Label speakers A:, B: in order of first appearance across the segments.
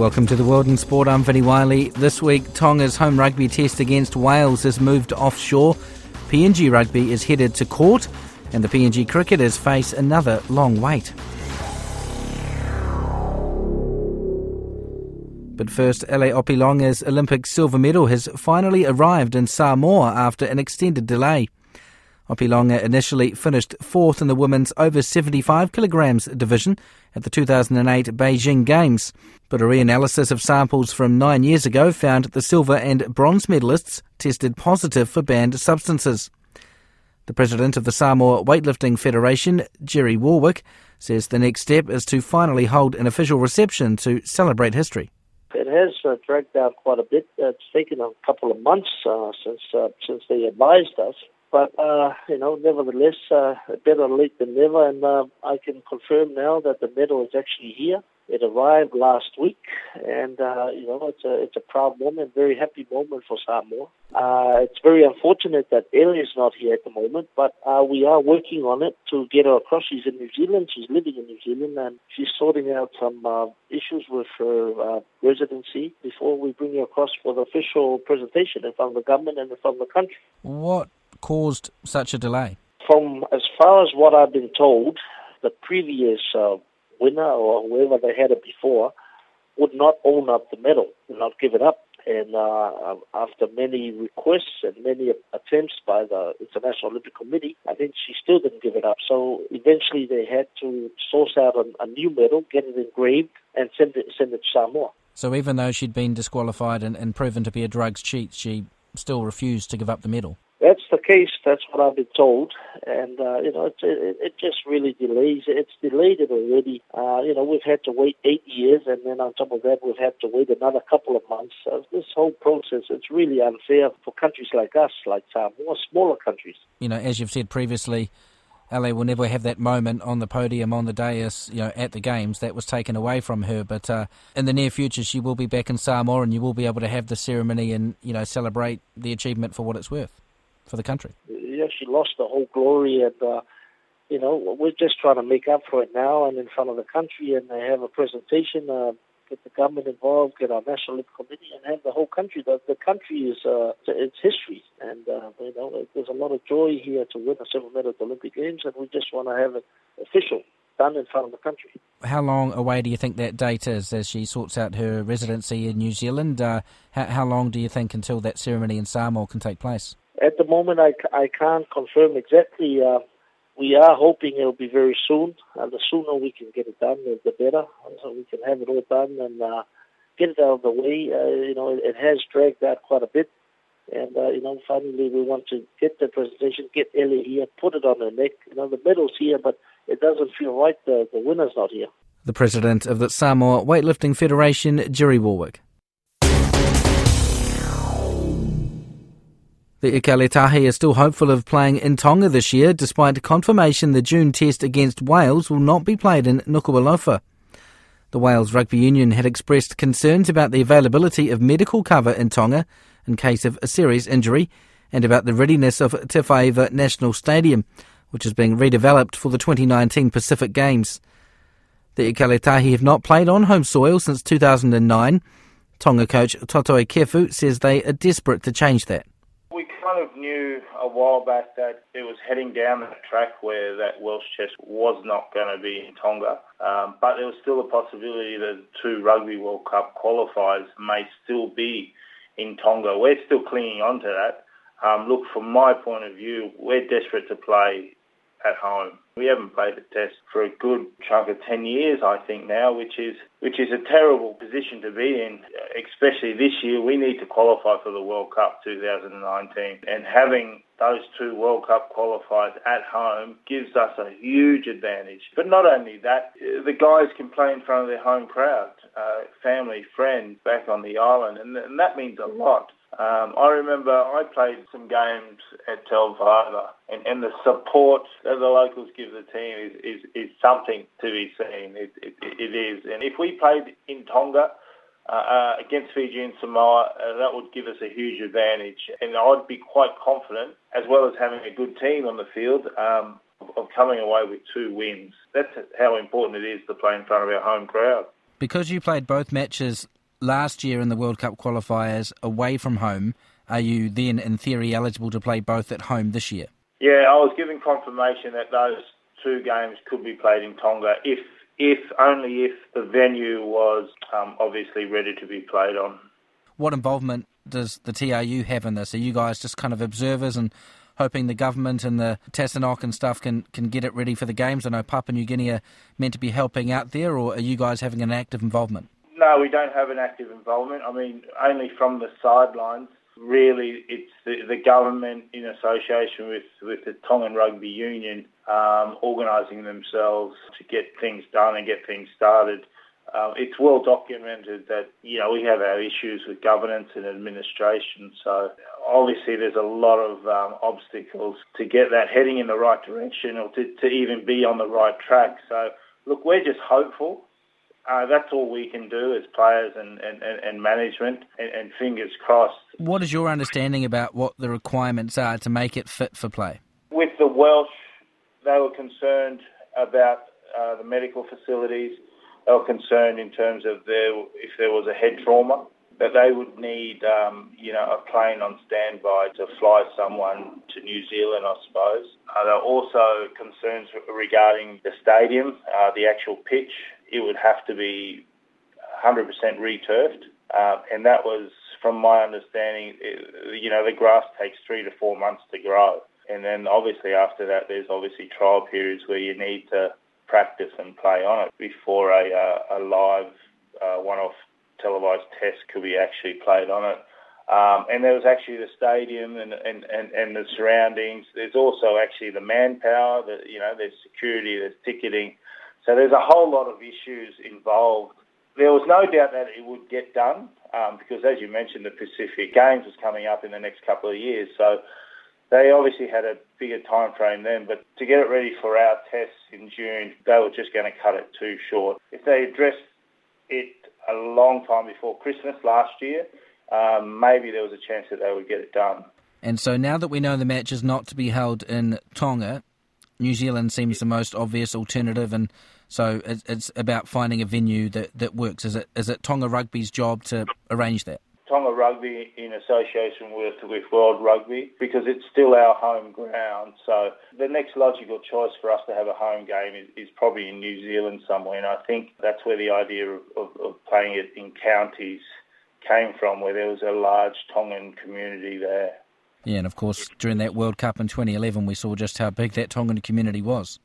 A: Welcome to the World in Sport. I'm Vinnie Wylie. This week, Tonga's home rugby test against Wales has moved offshore. PNG Rugby is headed to court, and the PNG cricketers face another long wait. But first, Ele Opeloge's Olympic silver medal has finally arrived in Samoa after an extended delay. Opeloge initially finished fourth in the women's over 75 kilograms division at the 2008 Beijing Games, but a reanalysis of samples from nine years ago found the silver and bronze medalists tested positive for banned substances. The president of the Samoa Weightlifting Federation, Jerry Wallwork, says the next step is to finally hold an official reception to celebrate history.
B: It has uh, dragged out quite a bit. It's taken a couple of months uh, since uh, since they advised us, but, uh, you know, nevertheless, uh, better late than never. And uh, I can confirm now that the medal is actually here. It arrived last week, and uh, you know it's a it's a proud moment, very happy moment for Samoa. Uh, it's very unfortunate that Ele is not here at the moment, but uh, we are working on it to get her across. She's in New Zealand. She's living in New Zealand, and she's sorting out some uh, issues with her uh, residency before we bring her across for the official presentation in front of the government and in front of the country.
A: What caused such a delay?
B: From as far as what I've been told, the previous uh, winner or whoever they had it before would not own up the medal, would not give it up. And uh, after many requests and many attempts by the International Olympic Committee, I think she still didn't give it up. So eventually they had to source out a, a new medal, get it engraved, and send it, send it to Samoa.
A: So even though she'd been disqualified and, and proven to be a drugs cheat, she still refused to give up the medal?
B: That's the case. That's what I've been told, and uh, you know, it, it, it just really delays. It's delayed it already. Uh, you know, we've had to wait eight years, and then on top of that, we've had to wait another couple of months. Uh, this whole process, it's really unfair for countries like us, like more smaller countries.
A: You know, as you've said previously, Ele will never have that moment on the podium on the dais, you know, at the games. That was taken away from her. But uh, in the near future, she will be back in Samoa, and you will be able to have the ceremony and you know celebrate the achievement for what it's worth for the country.
B: Yeah, she lost the whole glory, and uh, you know we're just trying to make up for it now and in front of the country, and they have a presentation. Uh, get the government involved, get our national Olympic committee, and have the whole country. The, the country is uh, its history, and uh, you know there's a lot of joy here to win a silver medal at the Olympic Games, and we just want to have it official done in front of the country.
A: How long away do you think that date is as she sorts out her residency in New Zealand? Uh, how, how long do you think until that ceremony in Samoa can take place?
B: At the moment, I, I can't confirm exactly. Uh, we are hoping it'll be very soon. Uh, the sooner we can get it done, the better. So we can have it all done and uh, get it out of the way. Uh, you know, it, it has dragged out quite a bit. And, uh, you know, finally we want to get the presentation, get Ele here, put it on her neck. You know, the medal's here, but it doesn't feel right. The, the winner's not here.
A: The president of the Samoa Weightlifting Federation, Jerry Wallwork. The Ikale Tahi is still hopeful of playing in Tonga this year, despite confirmation the June test against Wales will not be played in Nuku'alofa. The Wales Rugby Union had expressed concerns about the availability of medical cover in Tonga in case of a serious injury and about the readiness of Te National Stadium, which is being redeveloped for the 2019 Pacific Games. The Ikale Tahi have not played on home soil since 2009. Tonga coach Toutai Kefu says they are desperate to change that
C: kind of knew a while back that it was heading down that track where that Welsh Test was not going to be in Tonga. Um, but there was still a possibility that two Rugby World Cup qualifiers may still be in Tonga. We're still clinging on to that. Um, look, from my point of view, we're desperate to play at home. We haven't played a test for a good chunk of 10 years, I think now, which is which is a terrible position to be in, especially this year. We need to qualify for the World Cup 2019 and having those two World Cup qualifiers at home gives us a huge advantage. But not only that, the guys can play in front of their home crowd, uh, family, friends back on the island, and, and that means a lot. Um, I remember I played some games at Teufaiva, and, and the support that the locals give the team is, is, is something to be seen. It, it, it is. And if we played in Tonga, uh, uh, against Fiji and Samoa, uh, that would give us a huge advantage. And I'd be quite confident, as well as having a good team on the field, um, of coming away with two wins. That's how important it is to play in front of our home crowd.
A: Because you played both matches last year in the World Cup qualifiers away from home, are you then, in theory, eligible to play both at home this year?
C: Yeah, I was given confirmation that those two games could be played in Tonga if, if only if the venue was um, obviously ready to be played on.
A: What involvement does the TRU have in this? Are you guys just kind of observers and hoping the government and the TASANOC and stuff can, can get it ready for the games? I know Papua New Guinea are meant to be helping out there, or are you guys having an active involvement?
C: No, we don't have an active involvement. I mean, only from the sidelines. Really, it's the, the government in association with, with the Tongan Rugby Union um, organising themselves to get things done and get things started. Uh, it's well documented that you know we have our issues with governance and administration. So obviously there's a lot of um, obstacles to get that heading in the right direction or to, to even be on the right track. So look, we're just hopeful uh, that's all we can do as players and, and, and management, and, and, fingers crossed.
A: What is your understanding about what the requirements are to make it fit for play?
C: With the Welsh, they were concerned about uh, the medical facilities. They were concerned in terms of their, if there was a head trauma, that they would need, um, you know, a plane on standby to fly someone to New Zealand, I suppose. Uh, there are also concerns regarding the stadium, uh, the actual pitch it would have to be 100% returfed. Uh, and that was, from my understanding, it, you know, the grass takes three to four months to grow. And then obviously after that, there's obviously trial periods where you need to practice and play on it before a, uh, a live uh, one-off televised test could be actually played on it. Um, and there was actually the stadium and, and, and, and the surroundings. There's also actually the manpower, the, you know, there's security, there's ticketing. So there's a whole lot of issues involved. There was no doubt that it would get done um, because, as you mentioned, the Pacific Games was coming up in the next couple of years. So they obviously had a bigger time frame then, but to get it ready for our tests in June, they were just going to cut it too short. If they addressed it a long time before Christmas last year, um, maybe there was a chance that they would get it done.
A: And so now that we know the match is not to be held in Tonga, New Zealand seems the most obvious alternative, and so it's about finding a venue that, that works. Is it is it Tonga Rugby's job to arrange that?
C: Tonga Rugby in association with, with World Rugby because it's still our home ground. So the next logical choice for us to have a home game is, is probably in New Zealand somewhere. And I think that's where the idea of, of, of playing it in counties came from, where there was a large Tongan community there.
A: Yeah, and of course, during that World Cup in 2011, we saw just how big that Tongan community was.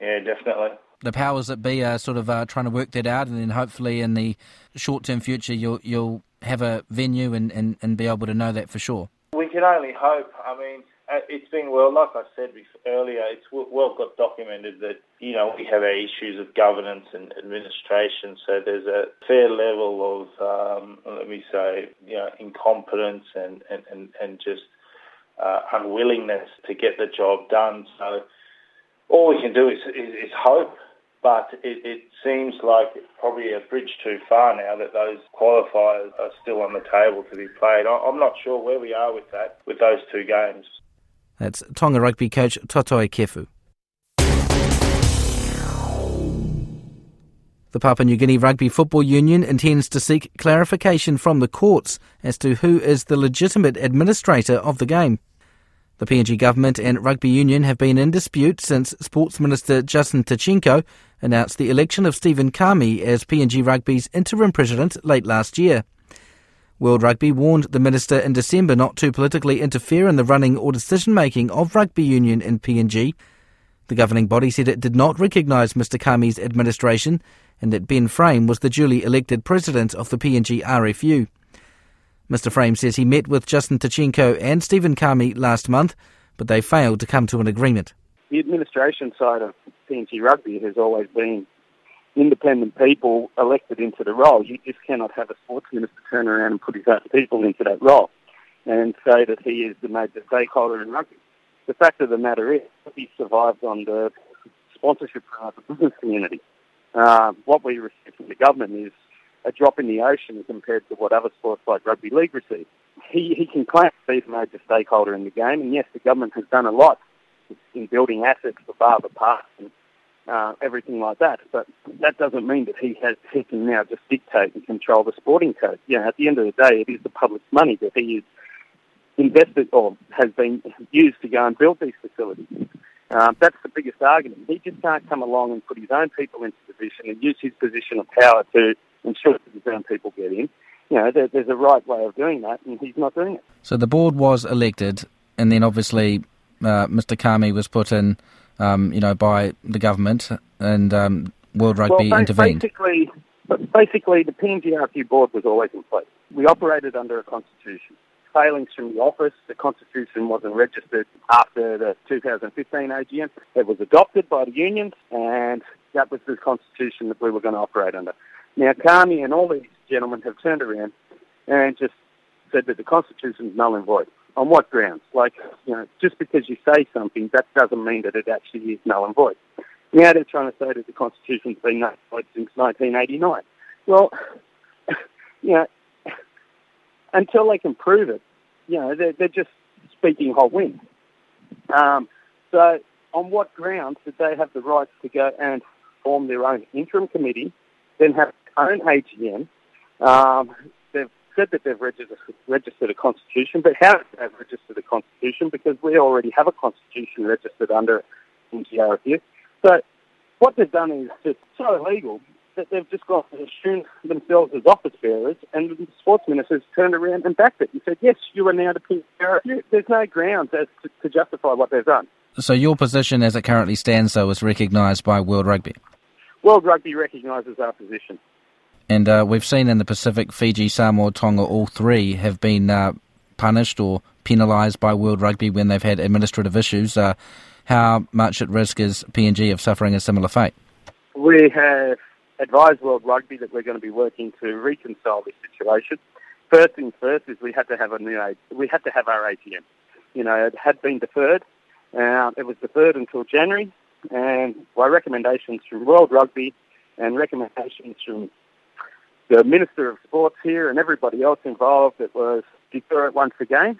C: Yeah, definitely.
A: The powers that be are sort of uh, trying to work that out, and then hopefully in the short-term future, you'll you'll have a venue and, and, and be able to know that for sure.
C: We can only hope. I mean, uh, it's been well, like I said earlier, it's well got documented that you know we have our issues of governance and administration. So there's a fair level of, um, let me say, you know, incompetence and and and, and just uh, unwillingness to get the job done. So all we can do is, is, is hope. But it, it, seems like it's probably a bridge too far now that those qualifiers are still on the table to be played. I'm not sure where we are with that, with those two games.
A: That's Tonga rugby coach Toutai Kefu. The Papua New Guinea Rugby Football Union intends to seek clarification from the courts as to who is the legitimate administrator of the game. The PNG government and rugby union have been in dispute since Sports Minister Justin Tkatchenko announced the election of Stephen Kami as PNG Rugby's interim president late last year. World Rugby warned the minister in December not to politically interfere in the running or decision making of rugby union in PNG. The governing body said it did not recognise Mr Kami's administration and that Ben Frame was the duly elected president of the PNG RFU. Mr Frame says he met with Justin Tkatchenko and Stephen Kami last month, but they failed to come to an agreement.
D: The administration side of PNG Rugby has always been independent people elected into the role. You just cannot have a sports minister turn around and put his own people into that role and say that he is the major stakeholder in rugby. The fact of the matter is, he survives on the sponsorship of the business community. Uh, what we receive from the government is a drop in the ocean compared to what other sports like rugby league receive. He, he can claim to be a major stakeholder in the game, and yes, the government has done a lot in building assets for Bava Park and uh, everything like that. But that doesn't mean that he has he can now just dictate and control the sporting code. You know, at the end of the day, it is the public's money that he is invested or has been used to go and build these facilities. Um, that's the biggest argument. He just can't come along and put his own people into position and use his position of power to ensure that his own people get in. You know, there, there's a right way of doing that, and he's not doing it.
A: So the board was elected, and then obviously uh, Mr. Kami was put in, um, you know, by the government, and um, World Rugby
D: well,
A: intervened.
D: Basically, basically, the PNGRFU board was always in place. We operated under a constitution failings from the office. The Constitution wasn't registered after the 2015 AGM. It was adopted by the unions, and that was the Constitution that we were going to operate under. Now, Kami and all these gentlemen have turned around and just said that the Constitution is null and void. On what grounds? Like, you know, just because you say something, that doesn't mean that it actually is null and void. Now they're trying to say that the Constitution's been null and void since 1989. Well, you know, until they can prove it, you know, they're, they're just speaking whole wind. Um, so, on what grounds did they have the right to go and form their own interim committee, then have own AGM? Um, they've said that they've registered, registered a constitution, but how have they registered a constitution? Because we already have a constitution registered under NGRFU. So, what they've done is just so illegal that they've just got to assume themselves as office bearers, and the sports ministers turned around and backed it and said, yes, you are now the PNG. There's no grounds as to, to justify what they've done.
A: So your position as it currently stands, though, is recognised by World Rugby?
D: World Rugby recognises our position.
A: And uh, we've seen in the Pacific, Fiji, Samoa, Tonga, all three have been uh, punished or penalised by World Rugby when they've had administrative issues. Uh, how much at risk is PNG of suffering a similar fate?
D: We have advised World Rugby that we're going to be working to reconcile this situation. First things first is we had to have a new we had to have our AGM. You know, it had been deferred. Uh, it was deferred until January, and by recommendations from World Rugby and recommendations from the Minister of Sports here and everybody else involved, it was defer it once again.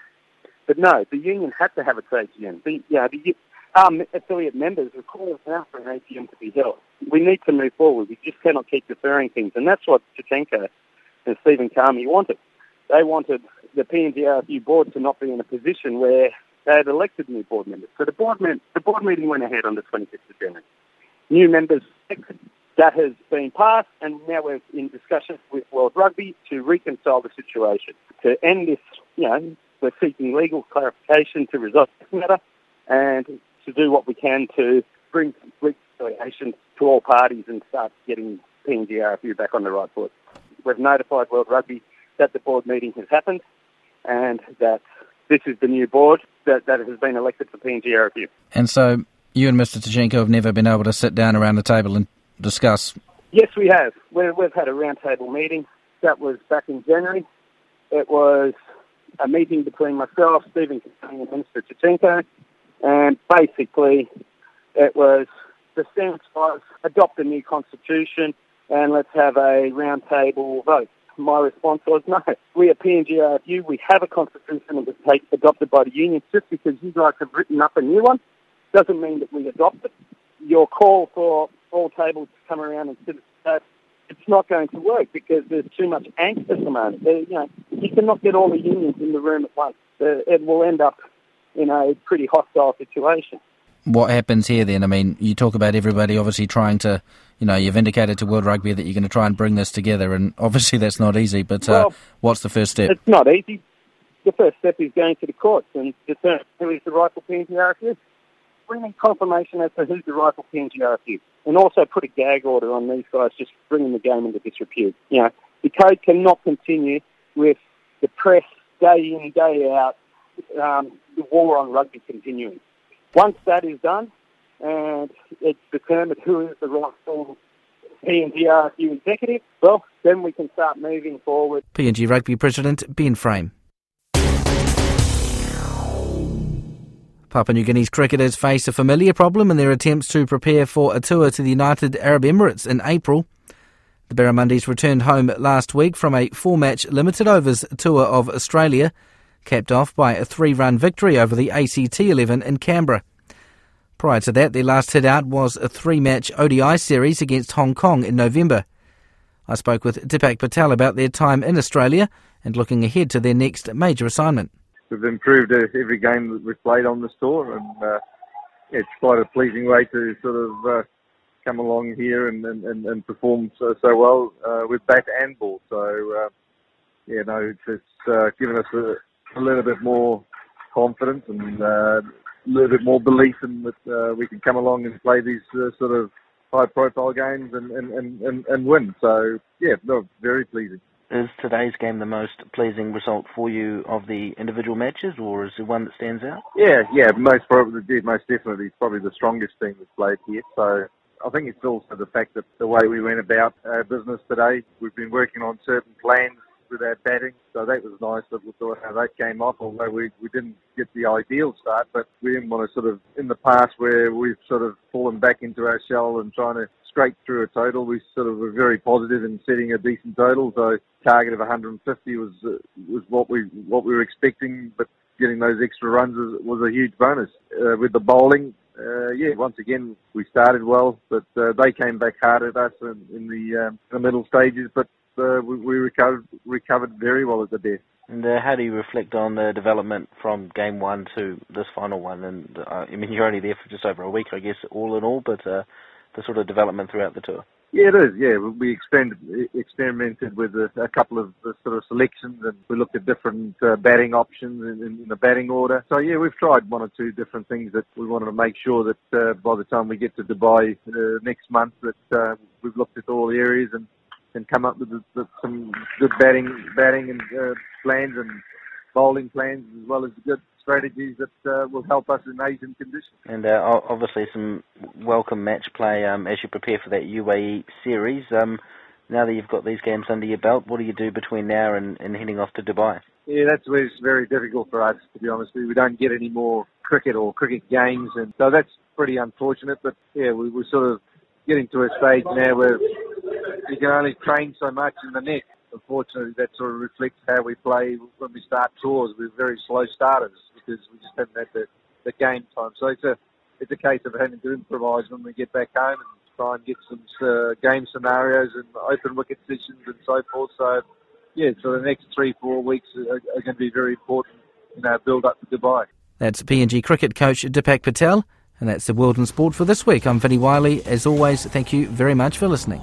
D: But no, the union had to have its AGM. The, yeah, the, our um, affiliate members are calling out for an AGM to be held we need to move forward. We just cannot keep deferring things. And that's what Tkatchenko and Stephen Kami wanted. They wanted the PNG board to not be in a position where they had elected new board members. So the board, the board meeting went ahead on the 25th of January. New members that has been passed, and now we're in discussions with World Rugby to reconcile the situation, to end this, you know, we're seeking legal clarification to resolve this matter, and to do what we can to bring reconciliation to all parties and start getting PNG back on the right foot. We've notified World Rugby that the board meeting has happened and that this is the new board that, that has been elected for PNG
A: And so you and Mr. Tkatchenko have never been able to sit down around the table and discuss?
D: Yes, we have. we we've had a roundtable meeting. That was back in January. It was a meeting between myself, Stephen King, and Minister Tkatchenko, and basically it was the stance was adopt a new constitution and let's have a roundtable vote. My response was no. We at PNGRFU, we have a constitution that was take, adopted by the union. Just because you guys have written up a new one doesn't mean that we adopt it. Your call for all tables to come around and sit at it's not going to work because there's too much angst at the moment. There, you know, you cannot get all the unions in the room at once. It will end up in a pretty hostile situation
A: what happens here then? I mean, you talk about everybody obviously trying to, you know, you've indicated to World Rugby that you're going to try and bring this together, and obviously that's not easy. But uh, well, what's the first step?
D: It's not easy. The first step is going to the courts and determine who is the rightful PNG RFU. we need confirmation as to who's the rightful PNG and also put a gag order on these guys just bringing the game into disrepute. You know, the code cannot continue with the press day in, day out, um, the war on rugby continuing. Once that is done, and it's determined who is the rightful PNG executive, well, then we can start moving forward.
A: PNG Rugby President Ben Frame. Papua New Guinea's cricketers face a familiar problem in their attempts to prepare for a tour to the United Arab Emirates in April. The Barramundis returned home last week from a four match limited overs tour of Australia, capped off by a three run victory over the ACT 11 in Canberra. Prior to that, their last hit out was a three match ODI series against Hong Kong in November. I spoke with Dipak Patel about their time in Australia and looking ahead to their next major assignment.
E: We've improved every game that we've played on this tour, and uh, it's quite a pleasing way to sort of uh, come along here and, and, and perform so, so well uh, with bat and ball. So, uh, yeah, no, it's, uh, given us a, a little bit more confidence and uh, a little bit more belief in that uh, we can come along and play these uh, sort of high-profile games and, and, and, and win. So, yeah, no, very pleasing.
F: Is today's game the most pleasing result for you of the individual matches, or is there one that stands out?
E: Yeah, yeah, most probably, most definitely, it's probably the strongest team that's played here. So I think it's also the fact that the way we went about our business today, we've been working on certain plans with our batting. So that was nice that we thought how that came off, although we, we didn't get the ideal start, but we didn't want to sort of, in the past where we've sort of fallen back into our shell and trying to scrape through a total, we sort of were very positive in setting a decent total. So target of 150 was, uh, was what we, what we were expecting, but getting those extra runs was, was a huge bonus. Uh, with the bowling, uh, yeah, once again, we started well, but uh, they came back hard at us in, in the, um, the middle stages. But uh, we, we recovered recovered very well at the death.
F: And uh, how do you reflect on the development from game one to this final one? And uh, I mean, you're only there for just over a week, I guess, all in all, but uh, the sort of development throughout the tour.
E: Yeah, it is. Yeah, we expanded, experimented with a, a couple of sort of selections, and we looked at different uh, batting options in, in, in, the batting order. So yeah, we've tried one or two different things that we wanted to make sure that uh, by the time we get to Dubai uh, next month, that uh, we've looked at all the areas and and come up with, with some good batting batting and uh, plans and bowling plans as well as good strategies that uh, will help us in Asian conditions.
F: And uh, obviously some welcome match play um, as you prepare for that UAE series. Um, now that you've got these games under your belt, what do you do between now and, and heading off to Dubai?
E: Yeah, that's where it's very difficult for us, to be honest. We don't get any more cricket or cricket games, and so that's pretty unfortunate. But yeah, we, we're sort of getting to a stage now where you can only train so much in the net. Unfortunately, that sort of reflects how we play when we start tours. We're very slow starters because we just haven't had the, the game time. So it's a it's a case of having to improvise when we get back home and try and get some uh, game scenarios and open wicket sessions and so forth. So yeah, so the next three four weeks are, are going to be very important in our build up to Dubai.
A: That's PNG cricket coach Dipak Patel. And that's the World in Sport for this week. I'm Vinnie Wylie. As always, thank you very much for listening.